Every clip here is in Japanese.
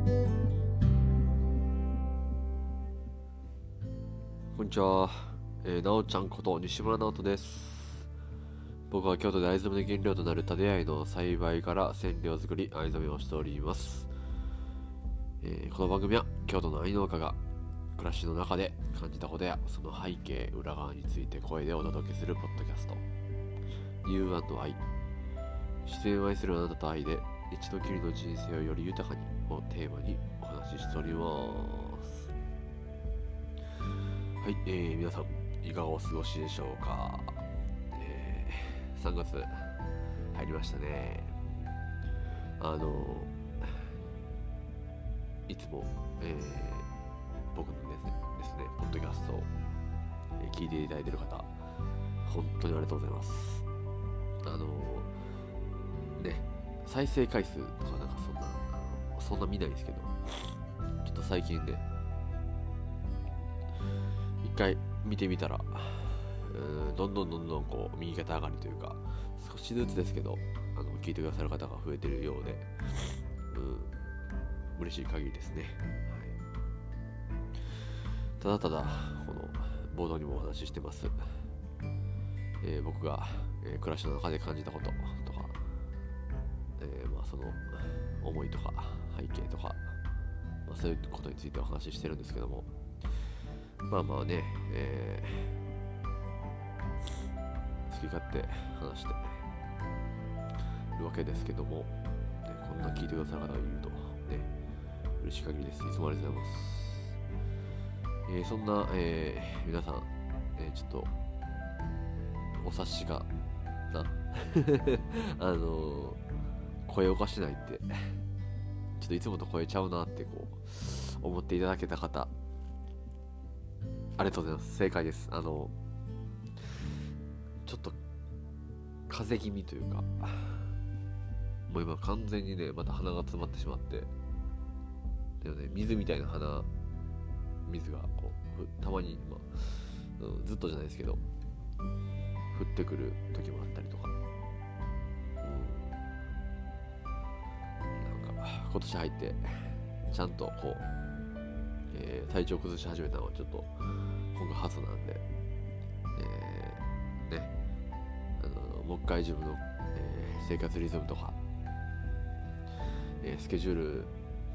こんにちは、えー、なおちゃんこと西村直人です。僕は京都で藍染めの原料となる種合の栽培から染料作り藍染めをしております、えー、この番組は京都の藍農家が暮らしの中で感じたことやその背景裏側について声でお届けするポッドキャスト。U&I 自然を愛するあなたと愛で一度きりの人生をより豊かにをテーマにお話ししております。はい、えー、皆さんいかがお過ごしでしょうか、えー、3月入りましたね。あのいつも、えー僕のですね、ですねポッドキャストを聞いていただいている方、本当にありがとうございます。あの、再生回数とかなんかそんな、そんな見ないんですけど、ちょっと最近ね、一回見てみたら、どんどんどんどんこう右肩上がりというか、少しずつですけど、あの聞いてくださる方が増えてるようで、うん、嬉しい限りですね。はい。ただただこのボードにもお話ししてます、えー、僕が、えー、暮らしの中で感じたこと、えー、まあ、その思いとか背景とか、まあ、そういうことについてお話ししてるんですけども。まあまあね、え好き勝手話してるわけですけども、ね、こんな聞いてくださる方がいるとね嬉しい限りです。いつもありがとうございます。えー、そんな、えー、皆さん、え、ちょっと、お察しが、な、あの声おかしないって、ちょっといつもと声ちゃうなってこう、思っていただけた方、ありがとうございます。正解です。あのちょっと、風邪気味というか、もう今完全にね、また鼻が詰まってしまって、でもね、水みたいな鼻水がこうたまに、まあうん、ずっとじゃないですけど降ってくる時もあったりとか、今年入ってちゃんとこう、えー、体調崩し始めたのはちょっと今後初なんで、えー、ねあのもう一回自分の、えー、生活リズムとか、えー、スケジュール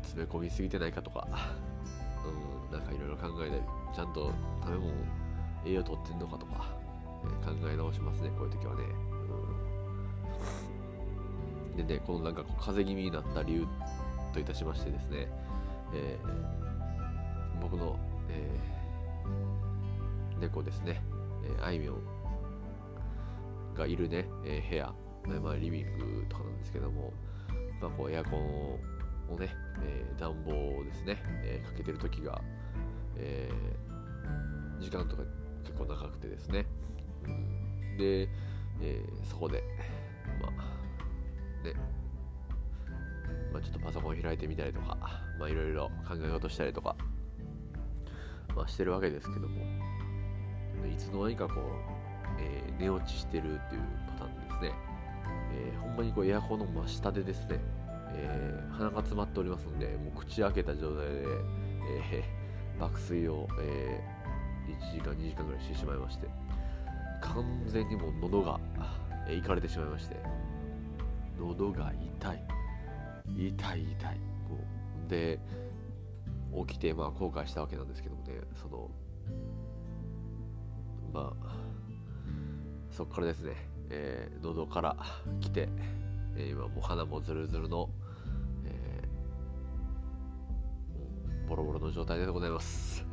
詰め込みすぎてないかとかうんなんかいろいろ考えたり、ちゃんと食べ物、栄養とってんのかとか、えー、考え直しますね、こういう時はね。うん、でね、このなんかこう風邪気味になった理由といたしましてですね、えー、僕の、えー、猫ですね、えー、あいみょんがいるね、えー、部屋、まあ、リビングとかなんですけども、まあ、こうエアコンをね、えー、暖房をですね、えー、かけてる時が、えー、時間とか結構長くてですね、うん、で、えそこでまあねまあ、ちょっとパソコン開いてみたりとか、まあ、いろいろ考え事したりとか、まあ、してるわけですけども、いつの間にかこう、えー、寝落ちしてるっていうパターンですね。えー、ほんまにこうエアコンの真下でですね、えー、鼻が詰まっておりますので、もう口開けた状態で、え、爆睡を、え、1時間、2時間ぐらいしてしまいまして、完全にもう喉が、えー、いかれてしまいまして、喉が痛い。痛い痛い。もうで、起きて、まあ、後悔したわけなんですけどもね、その、まあ、そこからですね、えー、喉から来て、えー、今もう鼻もズルズルの、ボロボロの状態でございます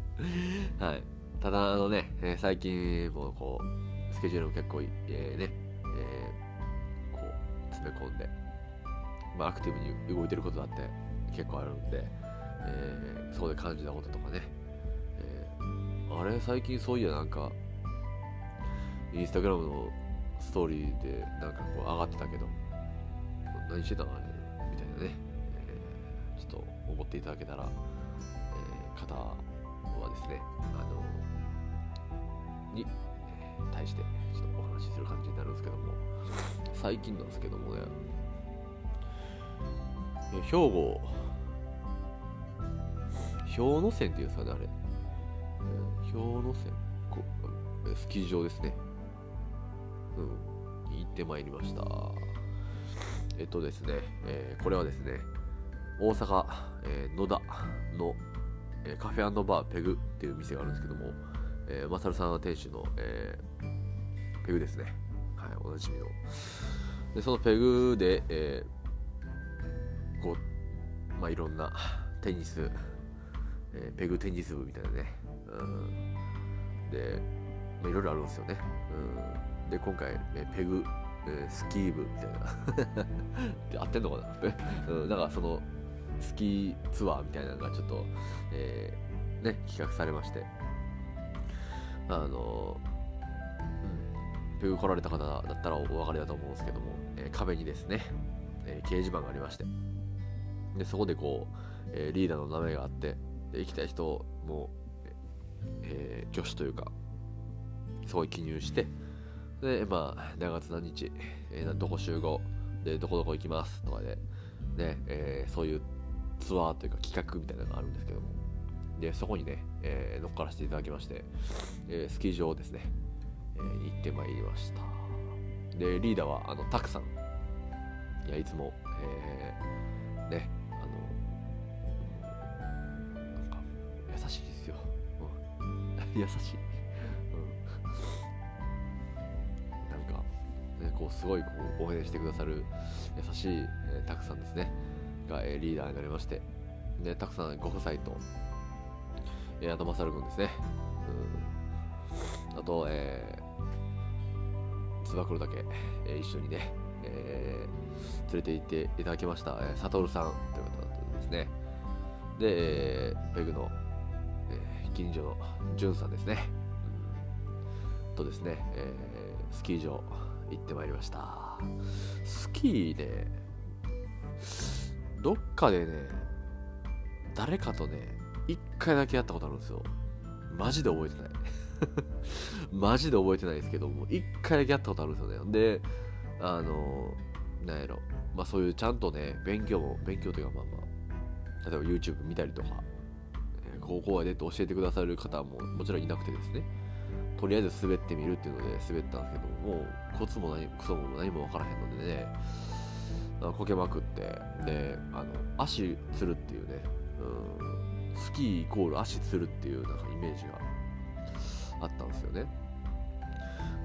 はい。ただ、あのね、えー、最近もうこう、スケジュールも結構、えー、ね、えー、こう、詰め込んで、まあ、アクティブに動いてることだって結構あるんで、えー、そこで感じたこととかね、えー、あれ、最近そういやなんか、インスタグラムのストーリーでなんかこう上がってたけど、何してたのあれみたいなね、えー、ちょっと思っていただけたら、えー、方はですね、あのに、対してちょっとお話しする感じになるんですけども、最近なんですけどもね、兵庫。氷ノ線っていうんですかねあれ、うん、氷ノ線スキー場ですね。うん。行ってまいりました。えっとですね、えー、これはですね大阪、えー、野田の、えー、カフェバーペグっていう店があるんですけども、えー、マサルさんは店主の、えー、ペグですね。はいおなじみの。でそのペグで、えー、こうまあいろんなテニス、えー、ペグテニス部みたいなね、うん、で、まあ、いろいろあるんですよね、うん、で今回、えー、ペグ、えー、スキー部みたいな。で合ってんのかな、うん、だからそのスキーツアーみたいなのがちょっと、えー、ね企画されまして。あのペグ来られた方だったらお分かりだと思うんですけども、えー、壁にですね、えー、掲示板がありまして。でそこでこう、えー、リーダーの名前があってで行きたい人も、えー、挙手というかそこに記入してでまあ何月何日、えー、どこ集合でどこどこ行きますとかでね、えー、そういうツアーというか企画みたいなのがあるんですけどもでそこにね、えー、乗っからせていただきまして、えー、スキー場ですねえー、行ってまいりました。でリーダーはあのタクさん。いやいつも、えー、ね優しい、うん、なんか、ね、こうすごいこう応援してくださる優しい、えー、タクさんですね。が、えー、リーダーになりまして。でタクさんご夫妻と、えー、あとマサル君ですね、うん、あと、えつば九郎だけ、えー、一緒にね、えー、連れて行っていただきました、えー、サトルさんという方ですね。で、えー、ペグの、近所のジュンさんですね。うん、とですね、えー、スキー場行ってまいりました。スキーで、どっかでね、誰かとね、一回だけやったことあるんですよ。マジで覚えてない。マジで覚えてないですけども、一回だけやったことあるんですよね。で、あの、なんやろ、まあそういうちゃんとね、勉強も、勉強というかまあまあ、例えば YouTube 見たりとか、えー、高校はでって教えてくださる方ももちろんいなくてですね、とりあえず滑ってみるっていうので滑ったんですけども、うコツも何クソも何も分からへんのでね、こけまくって、で、あの、足つるっていうね、うん、スキーイコール足つるっていうなんかイメージがあったんですよね。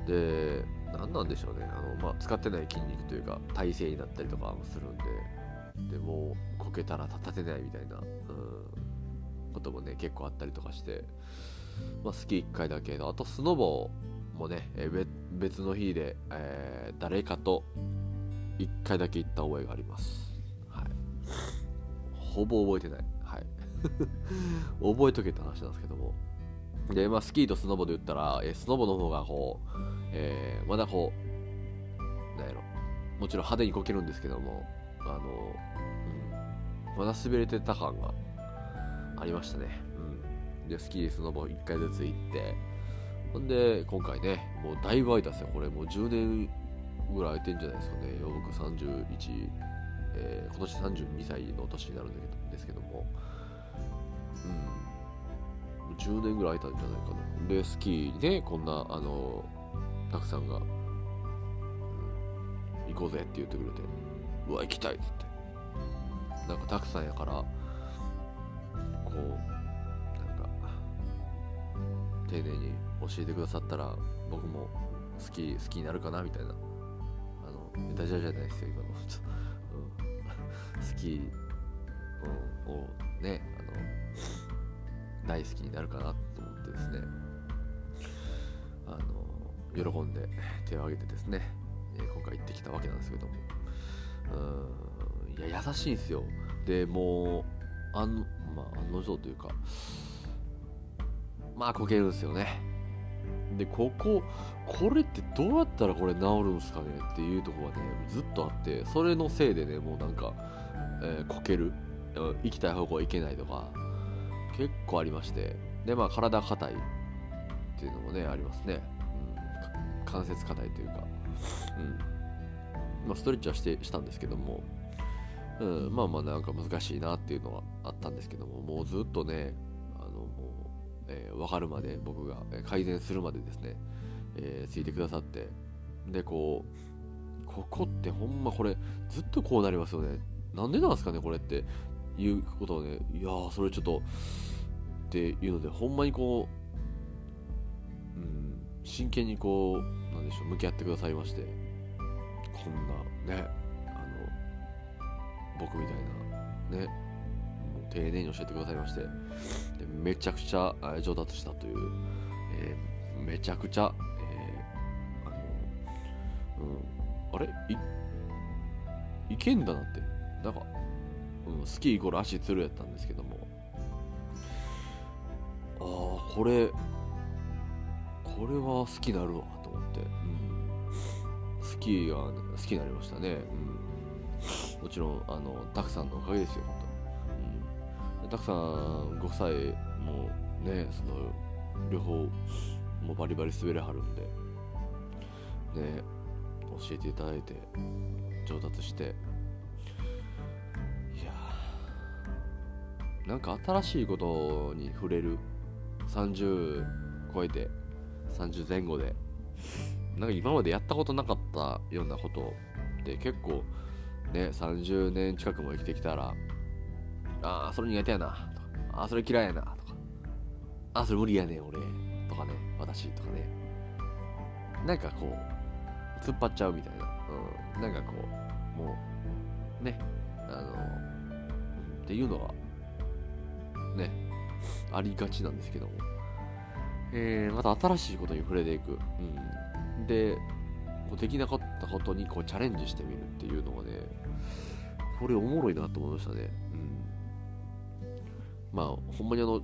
で、何なんでしょうね。あの、まあ、使ってない筋肉というか、体勢になったりとかもするんで、でもう、こけたら立てないみたいな、うん、こともね、結構あったりとかして、まあ、好き1回だけど、あとスノボもね、え別の日で、えー、誰かと1回だけ行った覚えがあります。はい。ほぼ覚えてない。はい。覚えとけって話なんですけども、で、まあ、スキーとスノボで言ったら、えスノボの方がこう、えー、まだこう、なんやろ、もちろん派手にこけるんですけども、あの、うん、まだ滑れてた感がありましたね。うん。で、スキー、スノボ1回ずつ行って、ほんで、今回ね、もうだいぶ空いたんですよ。これもう10年ぐらい空いてんじゃないですかね。よ僕31、えー、今年32歳の年になるんですけども、うん。10年ぐらい空いたんじゃないかな。で、スキーでこんな、あの、たくさんが、行こうぜって言ってくれて、うわ、行きたいっつって。なんかたくさんやから、こう、なんか、丁寧に教えてくださったら、僕も好き、好きになるかなみたいな。あの、ダジャじゃないですよ、今の。うん、好き、うん、をね、あの、大好きになるかなと思ってですね。あの喜んで手を挙げてですね、え今回行ってきたわけなんですけども。うん。いや優しいんですよ。でもうあん、まあ、案の定というかまあこけるんですよね。でこここれってどうやったらこれ治るんすかねっていうところがねずっとあってそれのせいでねもうなんか、えー、こける行きたい方向行けないとか結構ありましてでまあ体硬いっていうのもねありますね、うん、関節硬いというか、うん。まあ、ストレッチはしてしたんですけども。うん、まあまあなんか難しいなっていうのはあったんですけどももうずっとねあのもう、えー、分かるまで僕が改善するまでですね、えー、ついてくださってでこうここってほんまこれずっとこうなりますよね。なんでなんですかねこれっていうことをねいやそれちょっとっていうのでほんまにこう、うん、真剣にこうなんでしょう向き合ってくださいましてこんなね。僕みたいな。ね。もう丁寧に教えてくださいまして。でめちゃくちゃ上達したという、えー、めちゃくちゃ、えー、あの、うん、あれ？いいけんだなって。なんか、うん、スキーイコール足つるやったんですけども。ああこれこれは好きになるわと思って、うん、スキーが好きになりましたね、うん。もちろんあのたくさんのおかげですよ本当、うん、たくさんご夫妻もねその両方もうバリバリ滑れはるんでね教えていただいて上達して。いやなんか新しいことに触れる30超えて30前後でなんか今までやったことなかったようなことって結構ね、30年近くも生きてきたら、ああ、それ苦手やな、とか、ああ、それ嫌いやな、とか、ああ、それ無理やねん、俺、とかね、私、とかね、なんかこう、突っ張っちゃうみたいな、うん、なんかこう、もう、ね、あの、っていうのは、ね、ありがちなんですけども、えー、また新しいことに触れていく。うん、で、こうできなかったことにこうチャレンジしてみるっていうのはね、これおもろいなと思いましたね。うん。まあ、ほんまにあの、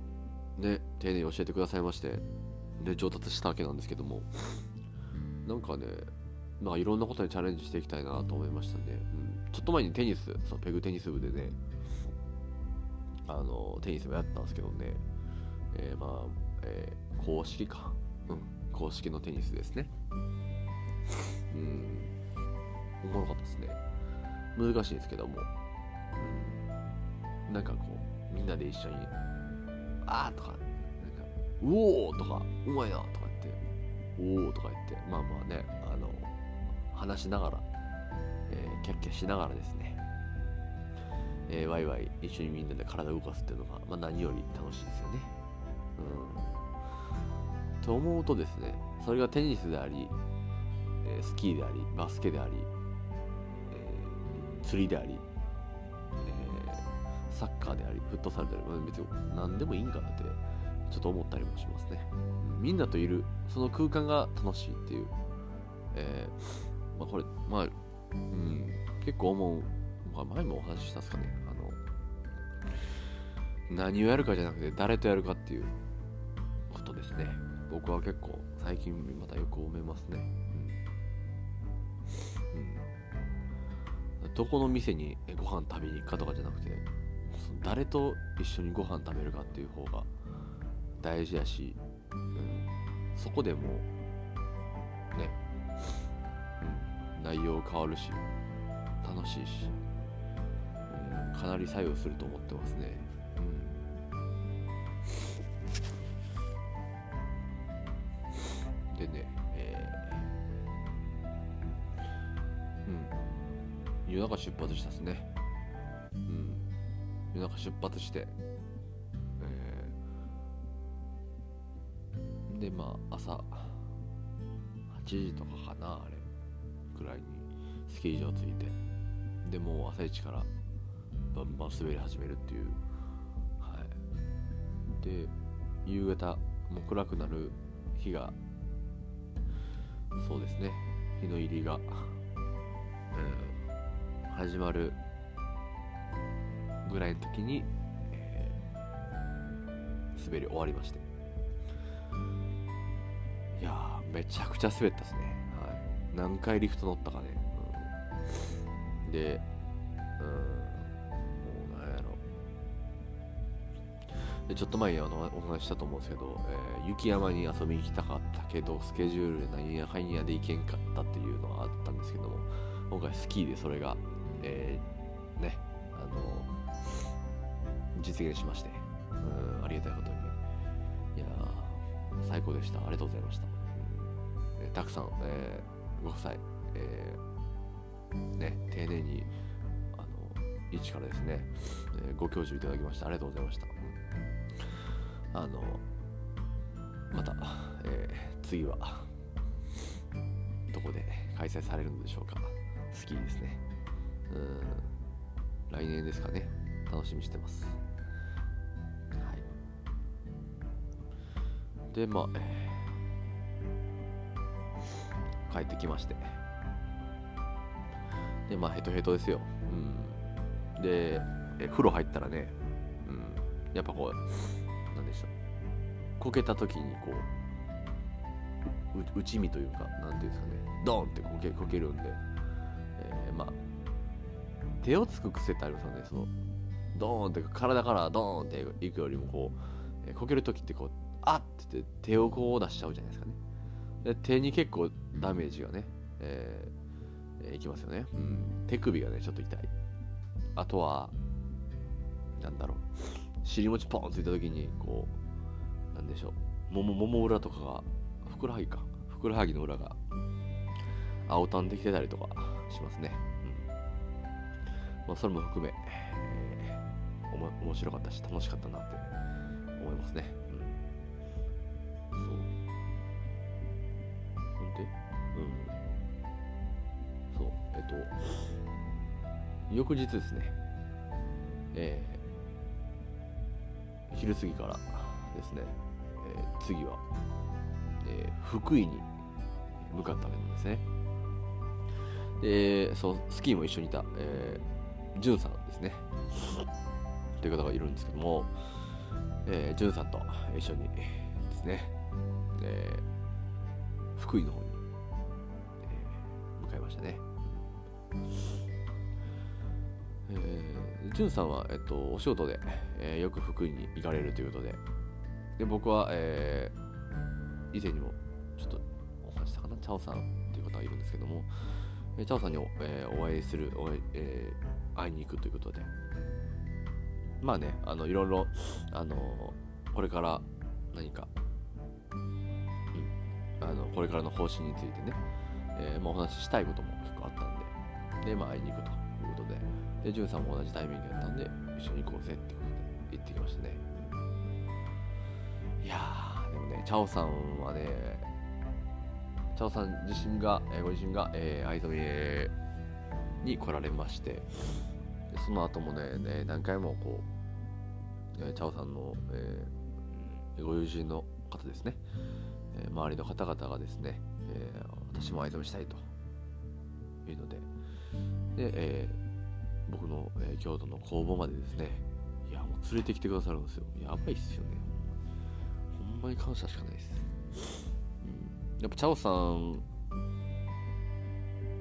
ね、丁寧に教えてくださいまして、で、上達したわけなんですけども、なんかね、まあ、いろんなことにチャレンジしていきたいなと思いましたね。うん。ちょっと前にテニス、そのペグテニス部でね、あの、テニスもやったんですけどね、えー、まあ、えー、公式か。うん。公式のテニスですね。うん。おもろかったですね。難しいですけども、うん、なんかこうみんなで一緒に「あー」とかなんか「うおー」とか「うまいな」とか言って「おお」とか言ってまあまあねあの話しながら、えー、キャッキャしながらですね。えー、ワイワイ一緒にみんなで体を動かすっていうのが、まあ、何より楽しいですよね。うん。と思うとですね、それがテニスであり、えー、スキーでありバスケであり、えー、釣りであり、えー、サッカーでありフットサルであり、別に何でもいいんかなってちょっと思ったりもしますね、みんなといるその空間が楽しいっていう、えー、まあ、これまあ、うん、結構思う、まあ、前もお話ししたんですかね。あの何をやるかじゃなくて誰とやるかっていうことですね。僕は結構最近またよく思いますね。どこの店にご飯食べに行くかとかじゃなくて誰と一緒にご飯食べるかっていう方が大事やし、うん、そこでもね、うん、内容変わるし楽しいし、うん、かなり作用すると思ってますね、うん、でねえ夜中出発したっすね。うん。夜中出発して。えー、でまあ朝8時とかかなあれ。ぐらいにスキー場着いて。でもう朝一からバンバン滑り始めるっていう。はい。で夕方もう暗くなる日がそうですね。日の入りが、始まるぐらいの時に、えー、滑り終わりまして。いやめちゃくちゃ滑ったですね、はい、何回リフト乗ったかね、うん、でうん。もうなんやろ。でちょっと前にあのお話したと思うんですけど、えー、雪山に遊びに行きたかったけどスケジュールで何やかんやで行けんかったっていうのがあったんですけども今回スキーでそれが。えー、ね、実現しまして、うん、ありがたいことに。いや最高でした。ありがとうございました。うん、たくさん、えー、ご夫妻、えー、ね、丁寧に、あの、一からですね、え、ご教授いただきました。ありがとうございました。あの、また、え、次は、どこで開催されるのでしょうか。好きですね。うん、来年ですかね。楽しみしてます。はい。で、まあ、えー、帰ってきまして。で、まあ、ヘトヘトですよ。うん。で、え風呂入ったらね、うん、やっぱこう、なんでしょう。こけた時にこう、内身というか、なんていうんですかね、ドンってこけこけるんで、えー、まあ、手をつく癖ってありますよね、その、ドーンって体からドーンっていくよりもこう、え、こける時ってこうあっってて手をこう出しちゃうじゃないですかね。で手に結構ダメージがね、えー、いきますよね、うん、手首がねちょっと痛い。あとはなんだろう。尻餅ポンついた時にこうなんでしょう。もももも裏とかがふくらはぎか。ふくらはぎの裏が青たんできてたりとかしますね、まあ、それも含め、おも面白かったし楽しかったなって思いますね。うん、そう。ほんで？うん。そう。えっと、翌日ですね、えー、昼過ぎからですね、えー、次は、えー、福井に向かったわけなんですね。で、そう、スキーも一緒にいた、えー、ジュンさんですね。という方がいるんですけども、えー、ジュンさんと一緒にですね、えー、福井の方に、えー、向かいましたね。えー、ジュンさんは、えっと、お仕事で、えー、よく福井に行かれるということで、で僕は、えー、以前にもちょっとお話したかな、チャオさんという方がいるんですけども、えー、チャオさんにお,、えー、お会いするお会い、えー、会いに行くということで、まあね、あの、いろいろ、あの、これから何か、うん、あの、これからの方針についてね、えー、まあ、お話ししたいことも結構あったんで、で、まあ、会いに行くということで、で、ジュンさんも同じタイミングだったんで、一緒に行こうぜってことで行ってきましたね。いや、でもね、チャオさんはね、チャオさん自身が、えー、ご自身が、えー、藍染めに来られまして、その後もね、ね何回もこう、えー、チャオさんの、えー、ご友人の方ですね、えー、周りの方々がですね、えー、私も藍染めしたいというので、で、えー、僕の、えー、京都の工房までですね、いや、もう連れてきてくださるんですよ。やばいっすよね。ほんまに感謝しかないです。やっぱチャオさん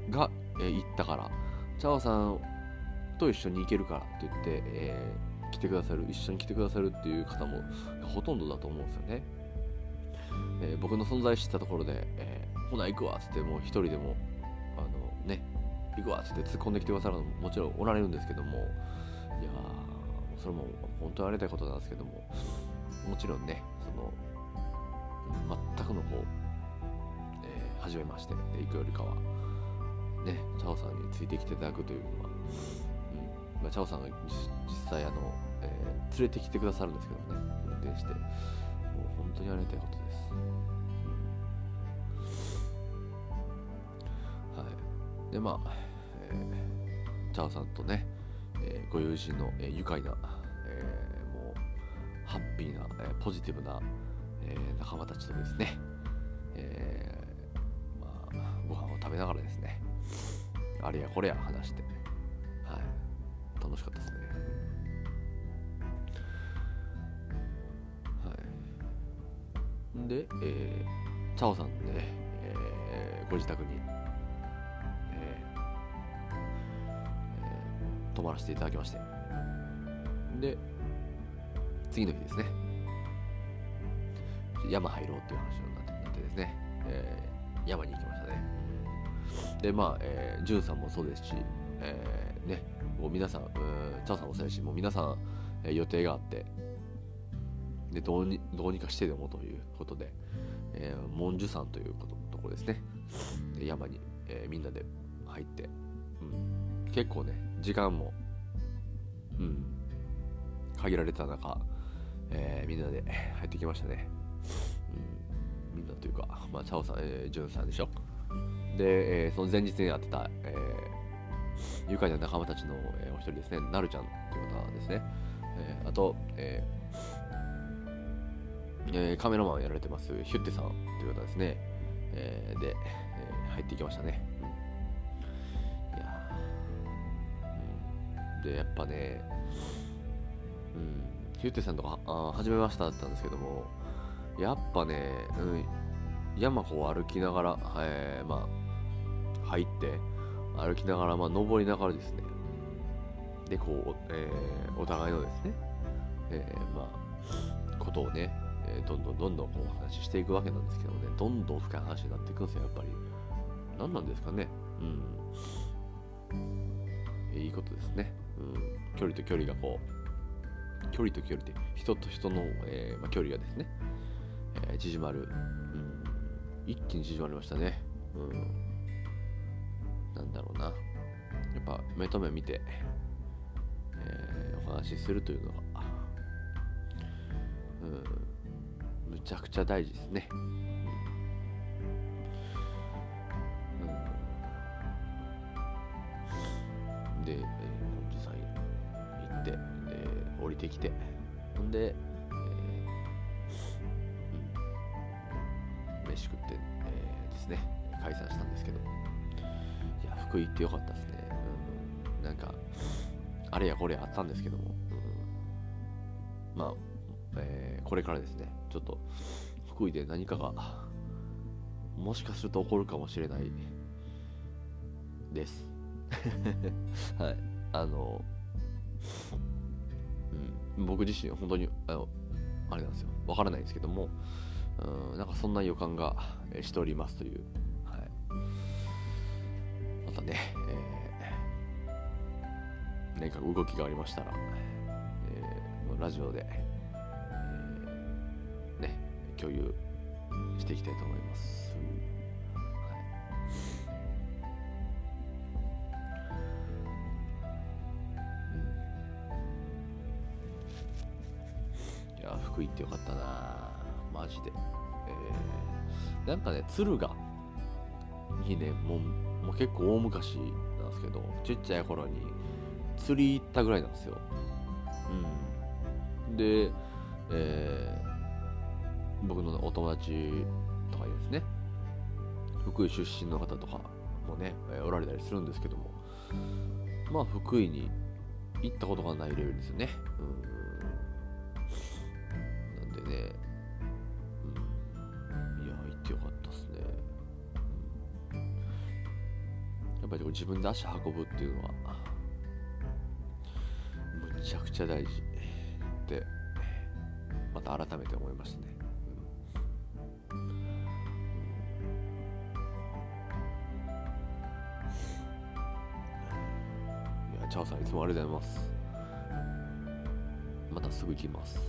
が、えー、行ったから、チャオさんと一緒に行けるからって言って、えー、来てくださる一緒に来てくださるっていう方もほとんどだと思うんですよね、えー、僕の存在知ったところで、えー、ほな行くわっつってもう一人でもあのね行くわっつって突っ込んできてくださるのももちろんおられるんですけどもいやそれも本当にありがたいことなんですけどももちろんねその全くのこう、初めましてで行くよりかは。ねチャオさんについてきていただくというのは。うん。まあ、チャオさんが実際あの、えー、連れてきてくださるんですけどね。運転して。もう本当にありがたいことです、うん、はい。でまあ、えー、チャオさんとね、えー、ご友人の、えー、愉快な、えー、もうハッピーな、えー、ポジティブな、えー、仲間たちとですね、べながらですね。あれやこれや話して。はい。楽しかったですね。はい。で、えー、チャオさんね、えー、ご自宅に、えーえー、泊まらせていただきまして。で次の日ですね。山入ろうっていう話になってなってですね、えー、山に行きましたね。でまあ、えー、ジュンさんもそうですし、えー、ねもう皆さん、チャオさんもそうやし、もう皆さん、え予定があってでどうにどうにかしてでもということで、えー、文殊山ということところですね。で山に、えー、みんなで入って、うん、結構ね時間も、うん、限られた中、えー、みんなで入ってきましたね、うん、みんなというか、まあ、チャオさん、えー、ジュンさんでしょ。で、えー、その前日にやってた、えー、愉快な仲間たちの、えー、お一人ですね、なるちゃんという方ですね。えー、あと、えーえー、カメラマンやられてます、ヒュッテさんという方ですね。えー、で、えー、入っていきましたね。うん、いやうん、で、やっぱね、うん、ヒュッテさんとか、あ初めましただったんですけども、やっぱね、うん、山こう歩きながら、えー、まあ、って歩きながら、まあ、登りながらですね。でこう、えー、お互いのですね、えー、まあことをね、え、どんどんどんどんこうお話ししていくわけなんですけどねどんどん深い話になっていくんですよやっぱり。何なんですかね。うん。いいことですね、うん、距離と距離がこう距離と距離で人と人の、えーまあ、距離がですね、えー、縮まる、うん、一気に縮まりましたね、うん。なんだろうな。やっぱ目と目見て、えー、お話しするというのがうんむちゃくちゃ大事ですね、うん、で、えー、本さん行ってで降りてきてほんで、えーうん、飯食って、えー、ですね解散したんですけど。福井行ってよかったですね。うん、なんか、あれやこれやあったんですけども、うん、まあ、えー、これからですね、ちょっと福井で何かが、もしかすると起こるかもしれない。です。はい。あの、うん、僕自身本当に、あの、あれなんですよ。わからないんですけども、うん、なんかそんな予感がしておりますという。はい。またね、えー、何か動きがありましたら、えー、ラジオで、えー、ね、共有していきたいと思います。はい。いや福井ってよかったな。マジで、えー、なんかね鶴がにねもうもう結構大昔なんですけどちっちゃい頃に釣り行ったぐらいなんですよ。うん、で、えー、僕のお友達とかですね福井出身の方とかもね、えおられたりするんですけどもまあ福井に行ったことがないレベルですよね。うん、なんでね自分で足運ぶっていうのはむちゃくちゃ大事ってまた改めて思いましたね。いや、チャオさんいつもありがとうございます。またすぐ行きます。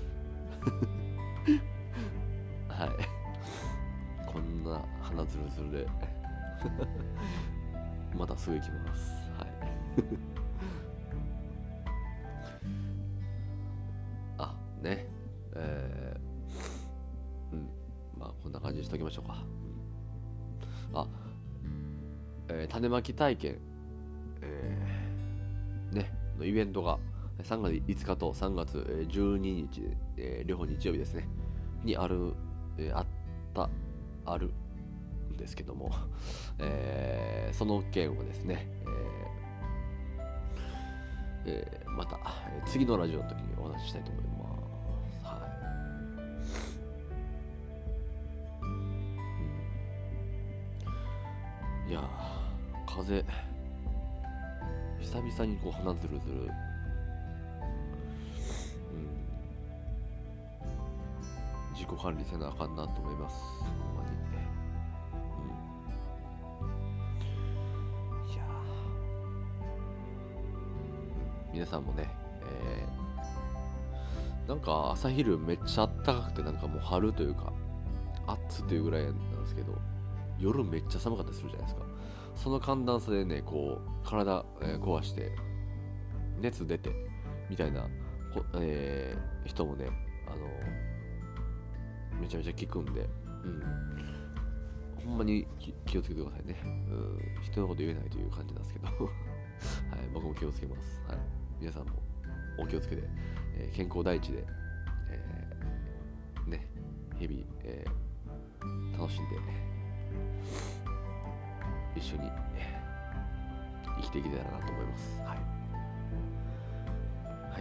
はい。こんな鼻ずるずるでまたすぐ行きます。はい。あ、ね。えー、うん。まあ、こんな感じにしときましょうか。あ、えー、種まき体験、えー、ね、のイベントが3月5日と3月12日、えー、両方日曜日ですね、にある、えー、あった、あるですけども、えー、その件をですね、えーえー、また次のラジオの時にお話ししたいと思います。はい、いや風久々にこう鼻ずるずる、自己管理せなあかんなと思います。皆さんもね、えなんか朝昼めっちゃ暖かくてなんかもう春というか暑というぐらいなんですけど夜めっちゃ寒かったりするじゃないですか。その寒暖差でねこう体、えー壊して熱出てみたいな、えー人もねあのめちゃめちゃ効くんで、うん、ほんまに気をつけてくださいね、うん、人のこと言えないという感じなんですけど。はい、僕も気をつけます、はい、皆さんもお気をつけて、えー健康第一で、えーね日々、えー楽しんで一緒にえー生きていけたらなと思いますはい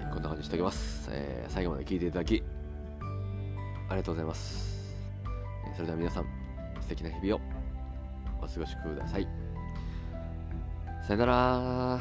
はい、こんな感じにしておきます。えー最後まで聞いていただき、ありがとうございます。えーそれでは皆さん、素敵な日々をお過ごしください。さよなら